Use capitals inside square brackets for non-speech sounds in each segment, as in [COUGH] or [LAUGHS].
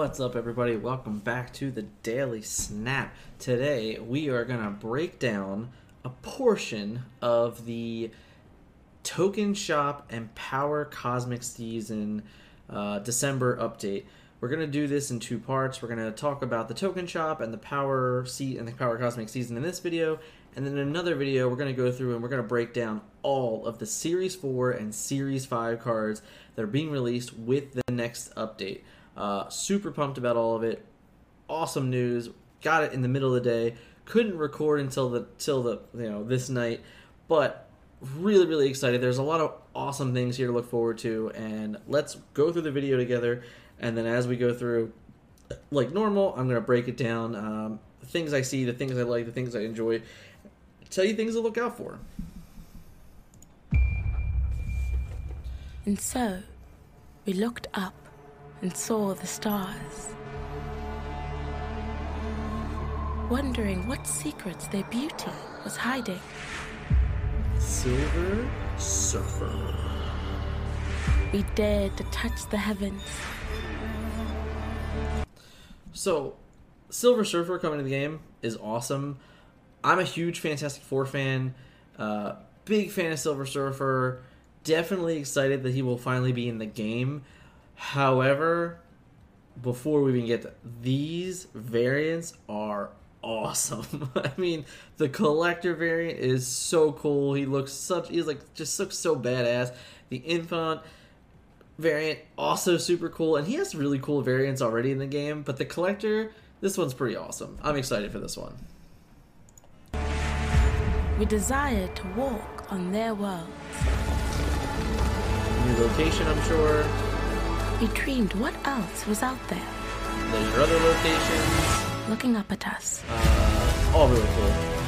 What's up, everybody? Welcome back to the Daily Snap. Today, we are going to break down a portion of the Token Shop and Power Cosmic Season uh, December update. We're to do this in two parts. We're to talk about the Token Shop and the Power Seat and the Power Cosmic Season in this video, and then in another video, we're to go through and we're to break down all of the Series 4 and Series 5 cards that are being released with the next update. Uh, super pumped about all of it. Awesome news. Got it in the middle of the day. Couldn't record until the till the you know this night, but really really excited. There's a lot of awesome things here to look forward to, and let's go through the video together. And then as we go through, like normal, I'm gonna break it down. Um, the things I see, the things I like, the things I enjoy. Tell you things to look out for. And so, we looked up and saw the stars, wondering what secrets their beauty was hiding. Silver Surfer. We dared to touch the heavens, So, Silver Surfer coming to the game is awesome. I'm a huge Fantastic Four fan. Uh, big fan of Silver Surfer. Definitely excited that he will finally be in the game. However, before we even get to these variants are awesome. [LAUGHS] I mean, the collector variant is so cool. He looks such he's like just looks so badass. The infant variant also super cool and he has really cool variants already in the game, but the collector this one's pretty awesome. I'm excited for this one. we desired to walk on their world. New location, I'm sure. We dreamed what else was out there, There's your other locations. Looking up at us. Uh, all really cool.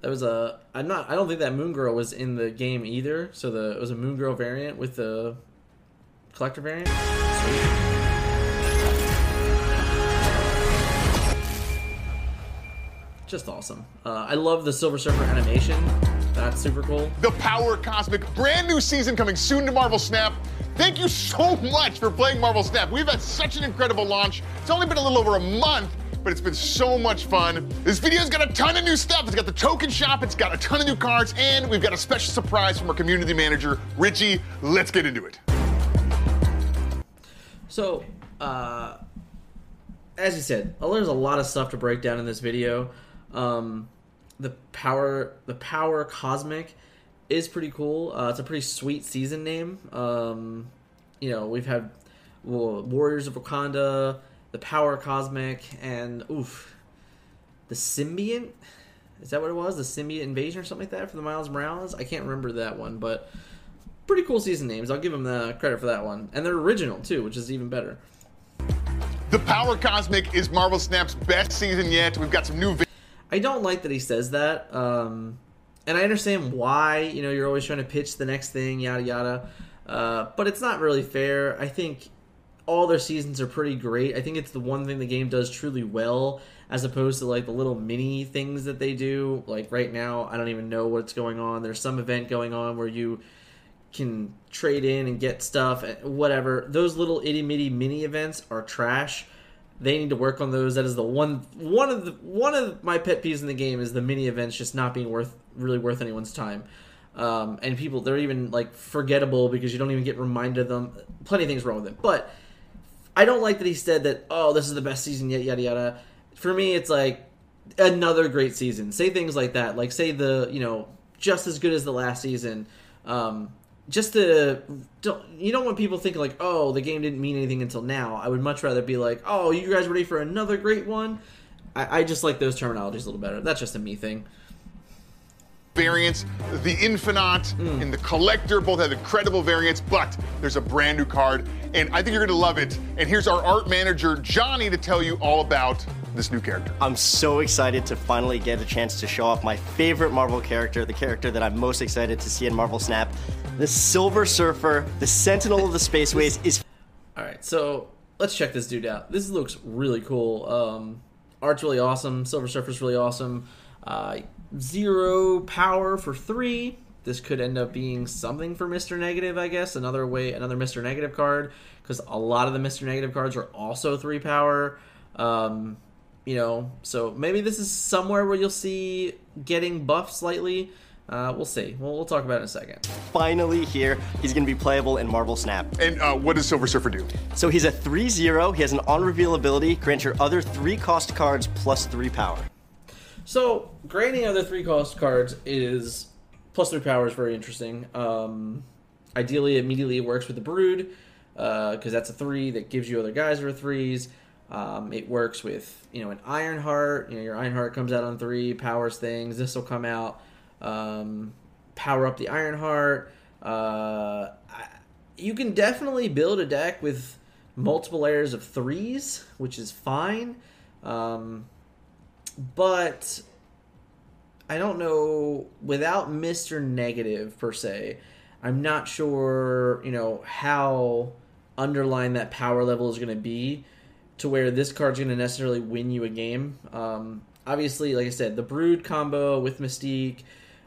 That was a. I'm not. I don't think that Moon Girl was in the game either. So the it was a Moon Girl variant with the collector variant. Sweet. Just awesome. Uh, I love the Silver Surfer animation. That's super cool. The Power Cosmic, brand new season coming soon to Marvel Snap. Thank you so much for playing Marvel Snap. We've had such an incredible launch. It's only been a little over a month, but it's been so much fun. This video's got a ton of new stuff. It's got the token shop, it's got a ton of new cards, and we've got a special surprise from our community manager, Richie. Let's get into it. So, uh, as you said, there's a lot of stuff to break down in this video. Um, the power, the power cosmic, is pretty cool. Uh, it's a pretty sweet season name. Um, you know, we've had well, Warriors of Wakanda, the power cosmic, and oof, the symbiont. Is that what it was? The symbiote invasion or something like that for the Miles Morales? I can't remember that one, but pretty cool season names. I'll give them the credit for that one, and they're original too, which is even better. The Power Cosmic is Marvel Snap's best season yet. We've got some new I don't like that he says that, um, and I understand why. You know, you're always trying to pitch the next thing, yada yada, uh, but it's not really fair. I think all their seasons are pretty great. I think it's the one thing the game does truly well, as opposed to like the little mini things that they do. Like right now, I don't even know what's going on. There's some event going on where you can trade in and get stuff, eh, whatever. Those little itty bitty mini events are trash. They need to work on those. That is the one one of the one of my pet peeves in the game is the mini events just not being worth really worth anyone's time. Um, and people they're even like forgettable because you don't even get reminded of them. Plenty of things wrong with it, but I don't like that he said that. Oh, this is the best season yet. Yada yada. For me, it's like another great season. Say things like that. Like say the you know just as good as the last season. Um, just to don't you don't want people thinking like oh the game didn't mean anything until now. I would much rather be like oh you guys ready for another great one. I, I just like those terminologies a little better. That's just a me thing. variants. The Infinite mm. and the Collector both have incredible variants, but there's a brand new card, and I think you're gonna love it. And here's our art manager, Johnny, to tell you all about this new character. I'm so excited to finally get a chance to show off my favorite Marvel character, the character that I'm most excited to see in Marvel Snap. The Silver Surfer, the Sentinel of the Spaceways, is All right, so let's check this dude out. This looks really cool. Um, art's really awesome. Silver Surfer's really awesome. Uh, zero power for three. This could end up being something for Mister Negative, I guess. Another way, another Mister Negative card, because a lot of the Mister Negative cards are also three power. Um, you know, so maybe this is somewhere where you'll see getting buffed slightly. Uh, we'll see. We'll, we'll talk about it in a second. finally here. He's going to be playable in Marvel Snap. And uh, what does Silver Surfer do? So he's a 3 0. He has an on reveal ability, grant your other three cost cards plus 3 power. So, granting other three cost cards is plus three power is very interesting. Um, ideally, immediately it works with the Brood because that's a three that gives you other guys that are threes. Um, it works with you know an Ironheart. You know your Ironheart comes out on three, powers things. This will come out, um, power up the Ironheart. Uh, you can definitely build a deck with multiple layers of threes, which is fine. Um, but I don't know without Mr. Negative per se. I'm not sure, you know, how underlying that power level is going to be to where this card's going to necessarily win you a game. Um, obviously, like I said, the Brood combo with Mystique,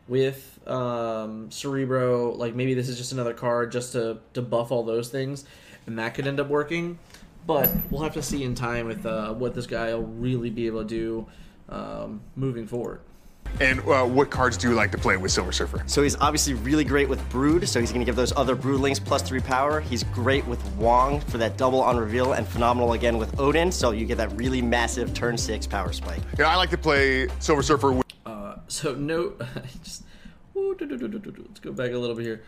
with um, Cerebro, like maybe this is just another card just to, to buff all those things, and that could end up working. But we'll have to see in time with uh, what this guy will really be able to do um, moving forward. And uh, what cards do you like to play with Silver Surfer? So he's obviously really great with Brood, so he's going to give those other Broodlings plus 3 power. He's great with Wong for that double on reveal, and phenomenal again with Odin, so you get that really massive turn 6 power spike. Yeah, I like to play Silver Surfer with So no, [LAUGHS] just ooh, do, do, do, do, do, do. let's go back a little bit here.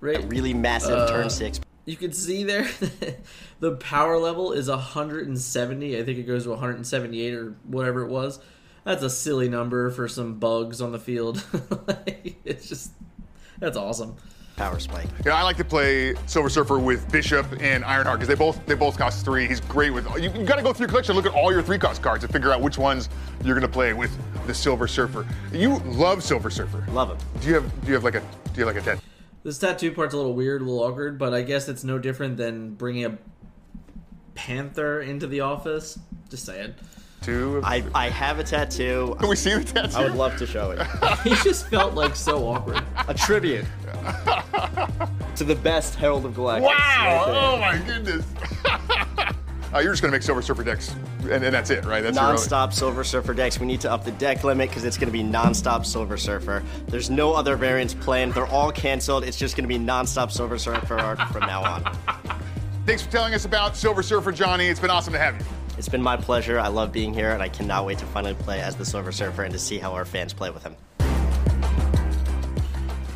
Right, Really massive uh, turn 6 you can see there [LAUGHS] the power level is 170. I think it goes to 178 or whatever it was. That's a silly number for some bugs on the field. [LAUGHS] Like, it's just that's awesome. power spike. Yeah, I like to play Silver Surfer with Bishop and Ironheart because they both they both cost three. He's great with. You, you got to go through your collection, look at all your three cost cards, and figure out which ones you're going to play with the Silver Surfer. You love Silver Surfer. Love him. Do you have do you have like a do you have like a tattoo? This tattoo part's a little weird, a little awkward, but I guess it's no different than bringing a panther into the office. Just saying. two? of- I, I have a tattoo. Can we see the tattoo? I would love to show it. [LAUGHS] [LAUGHS] He just felt like so awkward. A tribute [LAUGHS] to the best Herald of Galactus. Wow! right oh my goodness. Uh, you're just gonna make Silver Surfer decks, and, and that's it, right? That's Non-stop Silver Surfer decks. We need to up the deck limit because it's going to be non-stop Silver Surfer. There's no other variants planned. They're all canceled. It's just going to be non-stop Silver Surfer from now on. Thanks for telling us about Silver Surfer, Johnny. It's been awesome to have you. It's been my pleasure. I love being here, and I cannot wait to finally play as the Silver Surfer and to see how our fans play with him.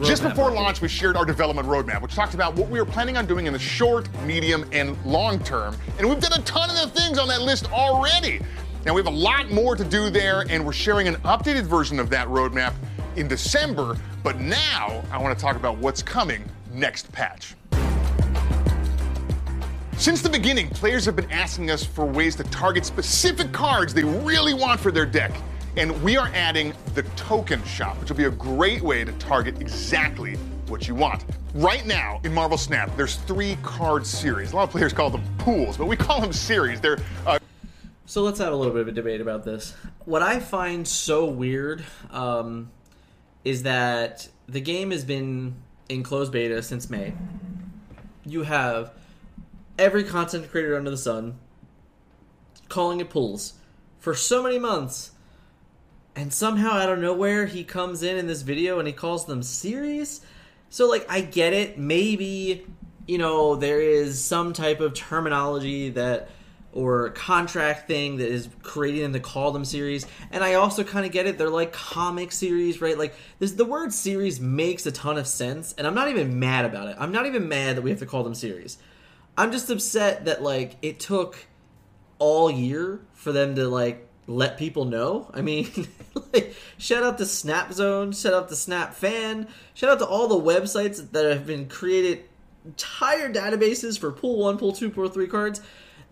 Just before launch, we shared our development roadmap, which talked about what we were planning on doing in the short, medium, and long term. And we've done a ton of the things on that list already. Now, we have a lot more to do there, and we're sharing an updated version of that roadmap in December. But now, I want to talk about what's coming next patch. Since the beginning, players have been asking us for ways to target specific cards they really want for their deck. And we are adding the token shop, which will be a great way to target exactly what you want. Right now, in Marvel Snap, there's three card series. A lot of players call them pools, but we call them series. They're uh, So let's have a little bit of a debate about this. What I find so weird um, is that the game has been in closed beta since May. You have every content creator under the sun calling it pools for so many months. And somehow out of nowhere he comes in in this video and he calls them series. So like I get it, maybe you know there is some type of terminology that or contract thing that is creating them to call them series. And I also kind of get it. They're like comic series, right? Like this, the word series makes a ton of sense, and I'm not even mad about it. I'm not even mad that we have to call them series. I'm just upset that like it took all year for them to like let people know. I mean, [LAUGHS] like, Shout out to Snap Zone. Shout out to Snap Fan. Shout out to all the websites that have been created entire databases for Pool One, Pool Two, Pool Three cards.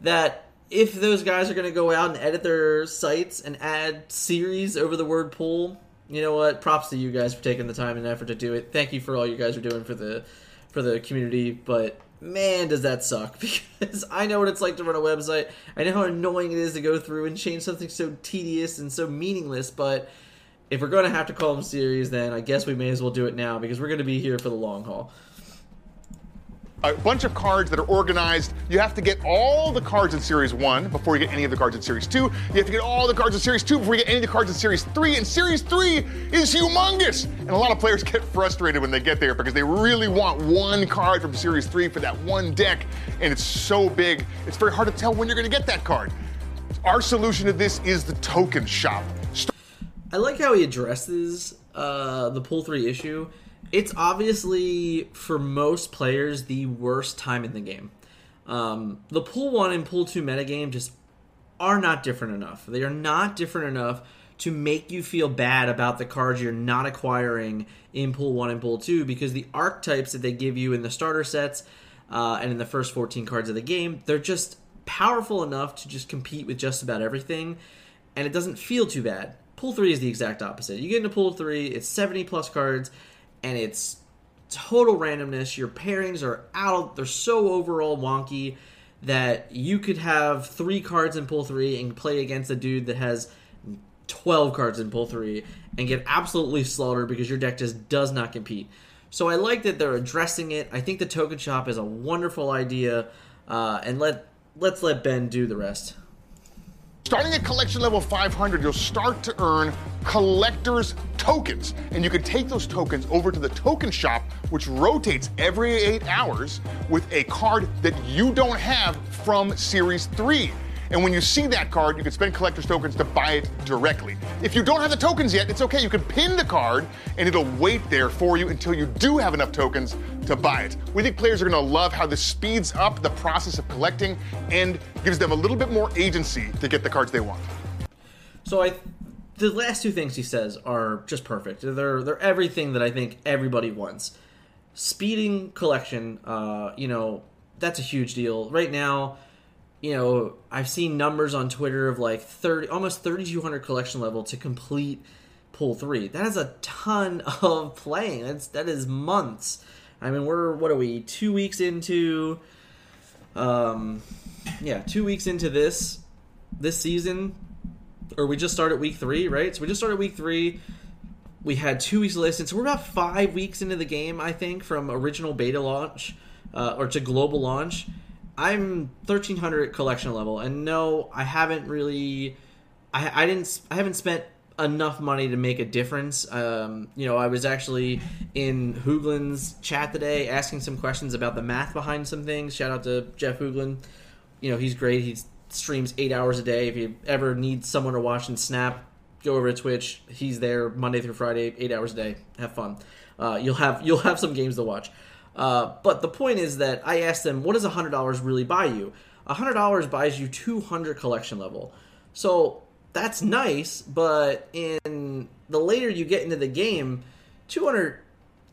That if those guys are going to go out and edit their sites and add series over the word pool, you know what? Props to you guys for taking the time and effort to do it. Thank you for all you guys are doing for the for the community. But man, does that suck [LAUGHS] because I know what it's like to run a website. I know how annoying it is to go through and change something so tedious and so meaningless. But if we're going to have to call them series, then I guess we may as well do it now because we're going to be here for the long haul a bunch of cards that are organized. You have to get all the cards in Series 1 before you get any of the cards in Series 2. You have to get all the cards in Series 2 before you get any of the cards in Series 3. And Series 3 is humongous! And a lot of players [LAUGHS] get frustrated when they get there because they really want one card from Series 3 for that one deck. And it's so big, it's very hard to tell when you're going to get that card. Our solution to this is the token shop. I like how he addresses uh, the pool 3 issue it's obviously for most players the worst time in the game. Um, the pool one and pool two metagame just are not different enough. They are not different enough to make you feel bad about the cards you're not acquiring in pool one and pool two because the archetypes that they give you in the starter sets uh, and in the first 14 cards of the game, they're just powerful enough to just compete with just about everything, and it doesn't feel too bad. Pool three is the exact opposite. You get into pool three, it's 70 plus cards and it's total randomness. Your pairings are out; they're so overall wonky that you could have three cards in pool three and play against a dude that has 12 cards in pool three and get absolutely slaughtered because your deck just does not compete. So I like that they're addressing it. I think the token shop is a wonderful idea, uh, and let let's let Ben do the rest. Starting at collection level 500, you'll start to earn collector's tokens. And you can take those tokens over to the token shop, which rotates every eight hours with a card that you don't have from Series 3. And when you see that card, you can spend collector's tokens to buy it directly. If you don't have the tokens yet, it's okay. You can pin the card and it'll wait there for you until you do have enough tokens to buy it. We think players are going to love how this speeds up the process of collecting and gives them a little bit more agency to get the cards they want. So I the last two things he says are just perfect. They're they're everything that I think everybody wants. Speeding collection, uh, you know, that's a huge deal. Right now, you know, I've seen numbers on Twitter of like 30 almost 3200 collection level to complete pool 3. That is a ton [LAUGHS] of playing. That's that is months. I mean, we're what are we? 2 weeks into um yeah, 2 weeks into this this season or we just started week 3, right? So we just started week 3 we had two weeks of listed, so we're about five weeks into the game, I think, from original beta launch uh, or to global launch, I'm 1300 collection level, and no, I haven't really, I, I didn't, I haven't spent enough money to make a difference. Um, you know, I was actually in Hoogland's chat today asking some questions about the math behind some things. Shout out to Jeff Hoogland. You know, he's great. He streams eight hours a day. If you ever need someone to watch and snap, go over to Twitch. He's there Monday through Friday, eight hours a day. Have fun. Uh, you'll have you'll have some games to watch. Uh, but the point is that I asked them, what does $100 really buy you? $100 buys you 200 collection level. So that's nice, but in the later you get into the game, 200,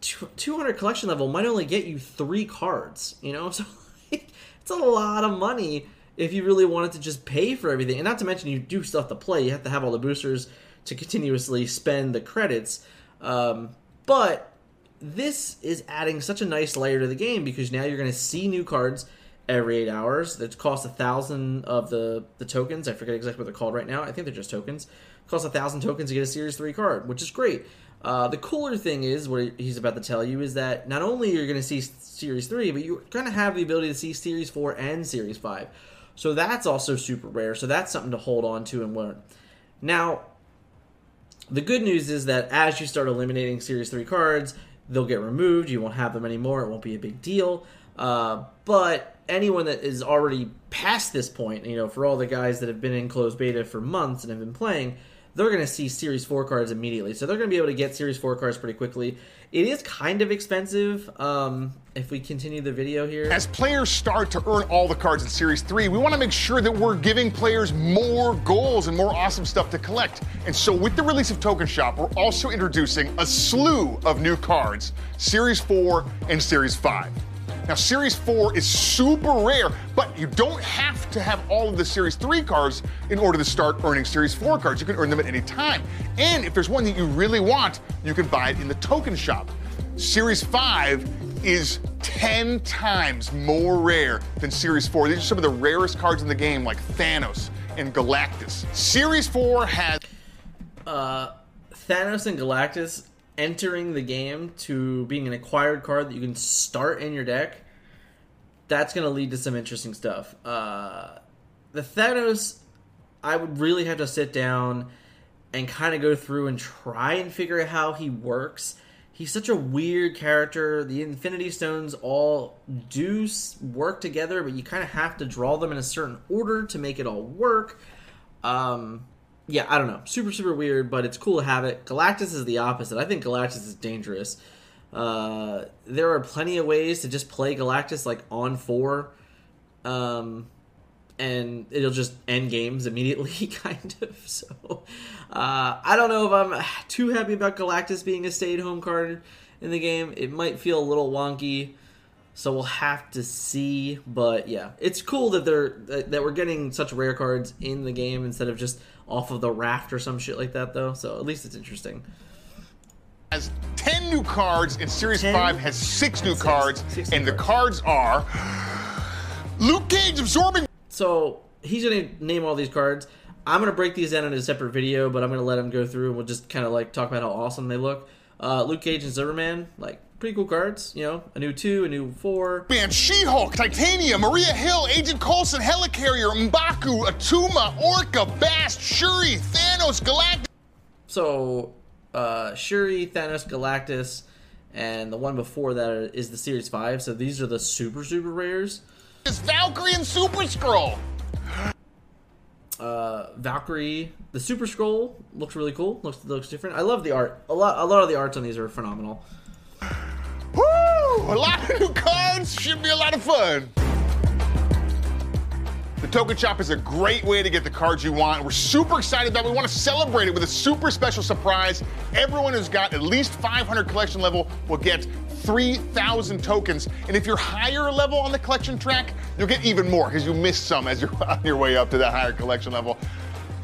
200 collection level might only get you three cards, you know? [LAUGHS] So it's a lot of money if you really wanted to just pay for everything. And not to mention, you do stuff to play. You have to have all the boosters to continuously spend the credits. Um, but this is adding such a nice layer to the game because now you're going to see new cards every eight hours that cost a thousand of the the tokens. I forget exactly what they're called right now. I think they're just tokens. It costs a thousand tokens to get a Series Three card, which is great. Uh, the cooler thing is what he's about to tell you is that not only you're going to see Series Three, but you're going to have the ability to see Series Four and Series Five. So that's also super rare. So that's something to hold on to and learn. Now, the good news is that as you start eliminating Series 3 cards, they'll get removed. You won't have them anymore. It won't be a big deal. Uh, but anyone that is already past this point, you know, for all the guys that have been in closed beta for months and have been playing, they're going to see Series 4 cards immediately. So they're going to be able to get Series 4 cards pretty quickly. It is kind of expensive um, if we continue the video here. As players start to earn all the cards in Series 3, we want to make sure that we're giving players more goals and more awesome stuff to collect. And so, with the release of Token Shop, we're also introducing a slew of new cards Series 4 and Series 5. Now, Series 4 is super rare, but you don't have to have all of the Series 3 cards in order to start earning Series 4 cards. You can earn them at any time. And if there's one that you really want, you can buy it in the token shop. Series 5 is 10 times more rare than Series 4. These are some of the rarest cards in the game, like Thanos and Galactus. Series 4 has. Uh, Thanos and Galactus entering the game to being an acquired card that you can start in your deck, that's going to lead to some interesting stuff. Uh, the Thanos, I would really have to sit down and kind of go through and try and figure out how he works. He's such a weird character. The Infinity Stones all do work together, but you kind of have to draw them in a certain order to make it all work. Um, yeah, I don't know. Super, super weird, but it's cool to have it. Galactus is the opposite. I think Galactus is dangerous. Uh, there are plenty of ways to just play Galactus like on four, um, and it'll just end games immediately, [LAUGHS] kind of. So, uh, I don't know if I'm too happy about Galactus being a stay-at-home card in the game. It might feel a little wonky, so we'll have to see. But yeah, it's cool that they're that we're getting such rare cards in the game instead of just off of the raft or some shit like that, though. So at least it's interesting. Has 10 new cards, and Series 10? 5 has 6 new six, cards, six and the cards are Luke Cage absorbing. So he's going to name all these cards. I'm going to break these down in a separate video, but I'm going to let him go through and we'll just kind of like talk about how awesome they look. Uh, Luke Cage and Zimmerman, like pretty cool cards. You know, a new two, a new four. Man, She-Hulk, Titania, Maria Hill, Agent Coulson, Helicarrier, Mbaku, Attuma, Orka, Bast, Shuri, Thanos, Galactus. So, uh, Shuri, Thanos, Galactus, and the one before that is the Series 5. So these are the super, super rares. It's Valkyrie and Super Skrull. Uh, Valkyrie, the Super Skrull looks really cool. Looks looks different. I love the art. A lot a lot of the arts on these are phenomenal. A lot of new cards. Should be a lot of fun. The Token Shop is a great way to get the cards you want. We're super excited that we want to celebrate it with a super special surprise. Everyone who's got at least 500 collection level will get 3,000 tokens. And if you're higher level on the collection track, you'll get even more because you missed some as you're [LAUGHS] on your way up to that higher collection level.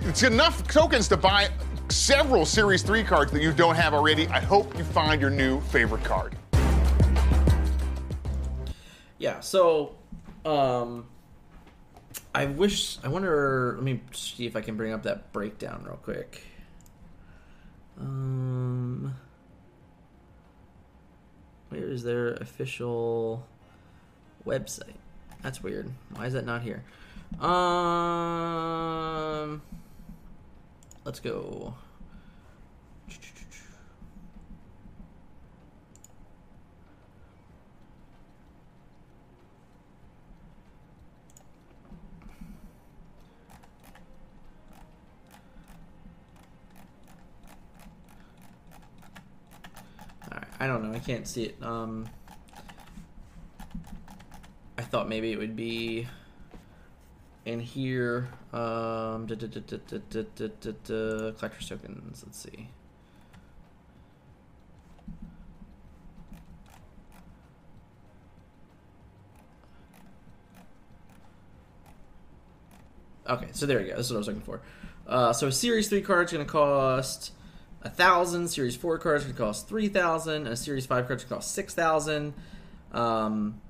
It's enough tokens to buy several Series 3 cards that you don't have already. I hope you find your new favorite card yeah, so um I wish I wonder let me see if I can bring up that breakdown real quick. Um where is their official website? That's weird. Why is that not here? Um let's go. I don't know. I can't see it. Um, I thought maybe it would be in here. Um, collector's tokens. Let's see. Okay, so there we go. This is what I was looking for. Uh, so a series three card is going to cost a thousand. Series four cards could cost three thousand, a series five cards could cost six thousand. Um,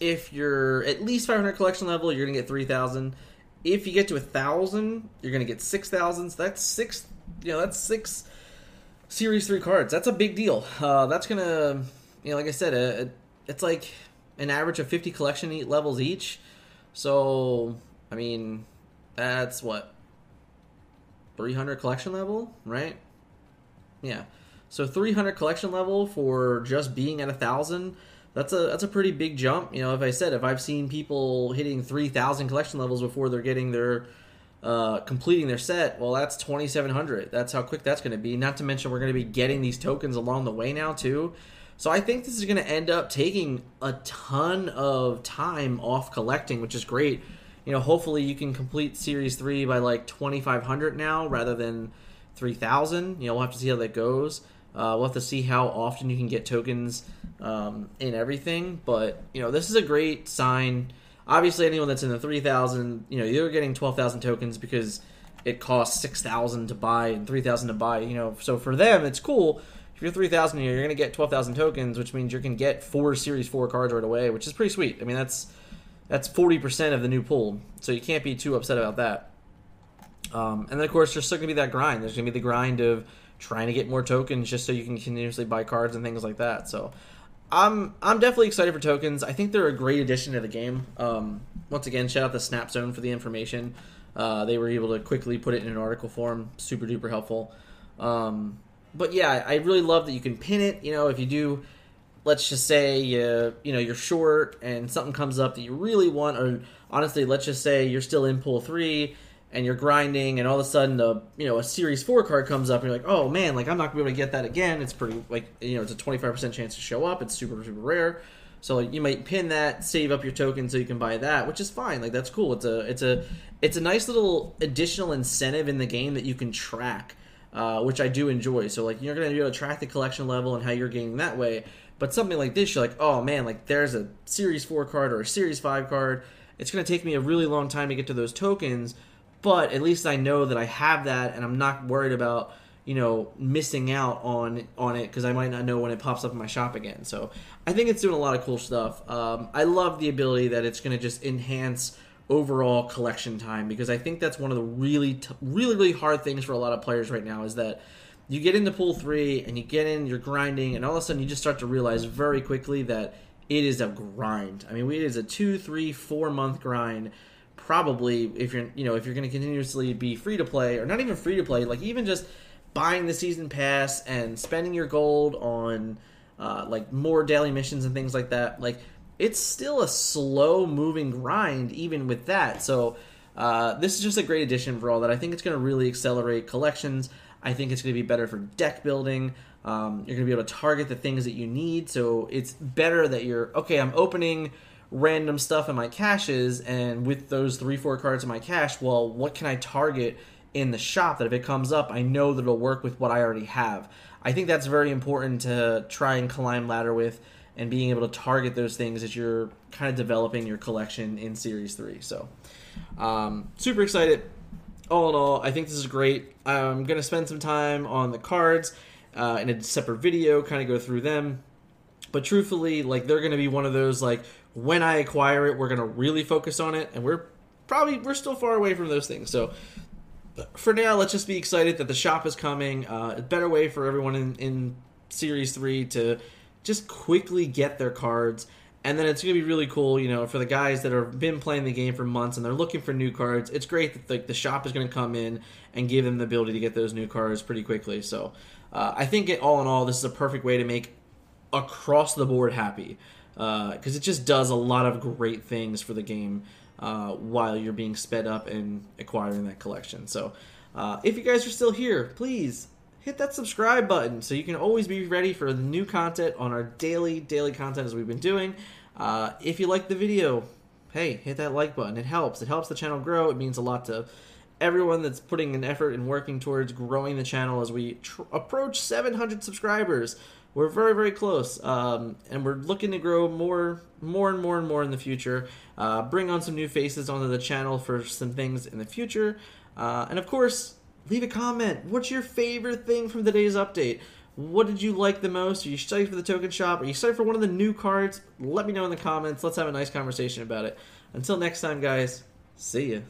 if you're at least 500 collection level, you're gonna get three thousand. If you get to a thousand, you're gonna get six thousand. So that's six. You know, that's six series three cards. That's a big deal. Uh, that's gonna, you know, like I said, uh, it's like an average of 50 collection levels each. So, I mean, that's what 300 collection level, right? Yeah. So 300 collection level for just being at a thousand. That's a that's a pretty big jump. You know, if I said if I've seen people hitting 3,000 collection levels before they're getting their uh, completing their set, well, that's 2,700. That's how quick that's going to be. Not to mention, we're going to be getting these tokens along the way now, too. So I think this is going to end up taking a ton of time off collecting, which is great. You know, hopefully you can complete Series 3 by like 2,500 now rather than 3,000. You know, we'll have to see how that goes. Uh, we'll have to see how often you can get tokens um, in everything. But, you know, this is a great sign obviously anyone that's in the 3000 you know you're getting 12000 tokens because it costs 6000 to buy and 3000 to buy you know so for them it's cool if you're 3000 you're going to get 12000 tokens which means you can get four series 4 cards right away which is pretty sweet i mean that's that's 40% of the new pool so you can't be too upset about that um, and then of course there's still going to be that grind there's going to be the grind of trying to get more tokens just so you can continuously buy cards and things like that so I'm I'm definitely excited for tokens. I think they're a great addition to the game. Um, once again, shout out to Snap Zone for the information. Uh, they were able to quickly put it in an article form. Super duper helpful. Um, but yeah, I really love that you can pin it. You know, if you do, let's just say you you know you're short and something comes up that you really want, or honestly, let's just say you're still in pool three and you're grinding, and all of a sudden a you know a series four card comes up, and you're like, oh man, like I'm not gonna be able to get that again. It's pretty like you know it's a 25 percent chance to show up. It's super super rare. So like you might pin that, save up your token so you can buy that, which is fine. Like that's cool. It's a it's a it's a nice little additional incentive in the game that you can track, uh, which I do enjoy. So like you're gonna be able to track the collection level and how you're gaining that way. But something like this, you're like, oh man, like there's a series four card or a series five card. It's gonna take me a really long time to get to those tokens but at least I know that I have that, and I'm not worried about you know missing out on on it because I might not know when it pops up in my shop again. So I think it's doing a lot of cool stuff. Um, I love the ability that it's going to just enhance overall collection time because I think that's one of the really t- really really hard things for a lot of players right now is that you get into pool three and you get in, you're grinding, and all of a sudden you just start to realize very quickly that it is a grind. I mean, it is a two, three, four month grind probably if you're you know if you're going to continuously be free to play or not even free to play like even just buying the season pass and spending your gold on uh, like more daily missions and things like that like it's still a slow moving grind even with that. So uh, this is just a great addition for all that. I think it's going to really accelerate collections. I think it's going to be better for deck building. Um, you're going to be able to target the things that you need. So it's better that you're okay i'm opening random stuff in my caches, and with those three, four cards in my cache, well, what can I target in the shop that if it comes up, I know that it'll work with what I already have. I think that's very important to try and climb ladder with and being able to target those things as you're kind of developing your collection in Series 3. So, um, super excited. All in all, I think this is great. I'm going to spend some time on the cards uh, in a separate video, kind of go through them. But truthfully, like, they're going to be one of those, like, when I acquire it, we're going to really focus on it, and we're probably we're still far away from those things. So for now, let's just be excited that the shop is coming. Uh, a better way for everyone in, in Series Three to just quickly get their cards. And then it's going to be really cool, you know, for the guys that have been playing the game for months and they're looking for new cards. It's great that the, the shop is going to come in and give them the ability to get those new cards pretty quickly. So uh, I think, it, all in all, this is a perfect way to make across the board happy because uh, it just does a lot of great things for the game uh, while you're being sped up and acquiring that collection. So, uh, if you guys are still here, please hit that subscribe button so you can always be ready for the new content on our daily daily content as we've been doing. Uh, if you like the video, hey, hit that like button. It helps. It helps the channel grow. It means a lot to everyone that's putting an effort and working towards growing the channel as we tr- approach 700 subscribers we're very very close um, and we're looking to grow more more and more and more in the future. Uh, bring on some new faces onto the channel for some things in the future. Uh, and of course leave a comment. What's your favorite thing from today's update? What did you like the most? Are you excited for the token shop? Are you excited for one of the new cards? Let me know in the comments. Let's have a nice conversation about it. Until next time guys see ya